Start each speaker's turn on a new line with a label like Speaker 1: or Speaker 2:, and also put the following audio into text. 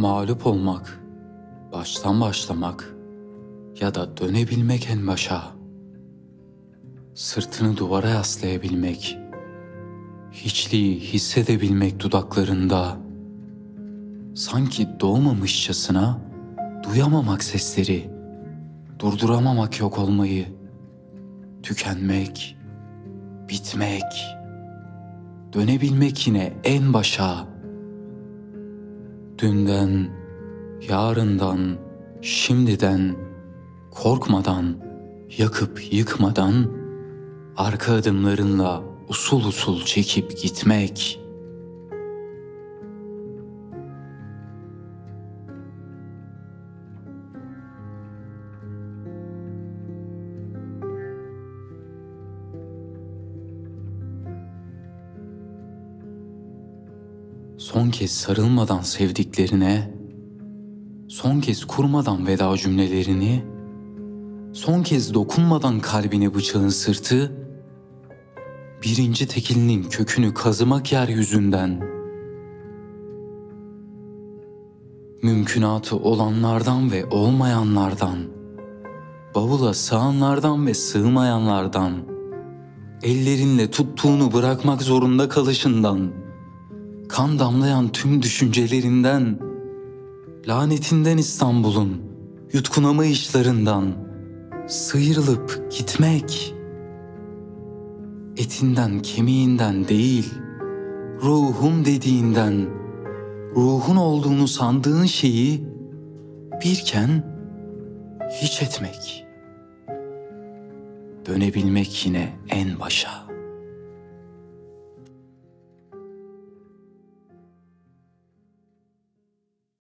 Speaker 1: Mağlup olmak, baştan başlamak ya da dönebilmek en başa. Sırtını duvara yaslayabilmek, hiçliği hissedebilmek dudaklarında. Sanki doğmamışçasına duyamamak sesleri, durduramamak yok olmayı, tükenmek, bitmek, dönebilmek yine en başa. Dünden, yarından, şimdiden, korkmadan, yakıp yıkmadan, arka adımlarınla usul usul çekip gitmek. Son kez sarılmadan sevdiklerine, son kez kurmadan veda cümlelerini, son kez dokunmadan kalbine bıçağın sırtı, birinci tekilinin kökünü kazımak yeryüzünden, mümkünatı olanlardan ve olmayanlardan, bavula sığanlardan ve sığmayanlardan, ellerinle tuttuğunu bırakmak zorunda kalışından, kan damlayan tüm düşüncelerinden, lanetinden İstanbul'un, yutkunamayışlarından, sıyrılıp gitmek, etinden kemiğinden değil, ruhum dediğinden, ruhun olduğunu sandığın şeyi birken hiç etmek. Dönebilmek yine en başa.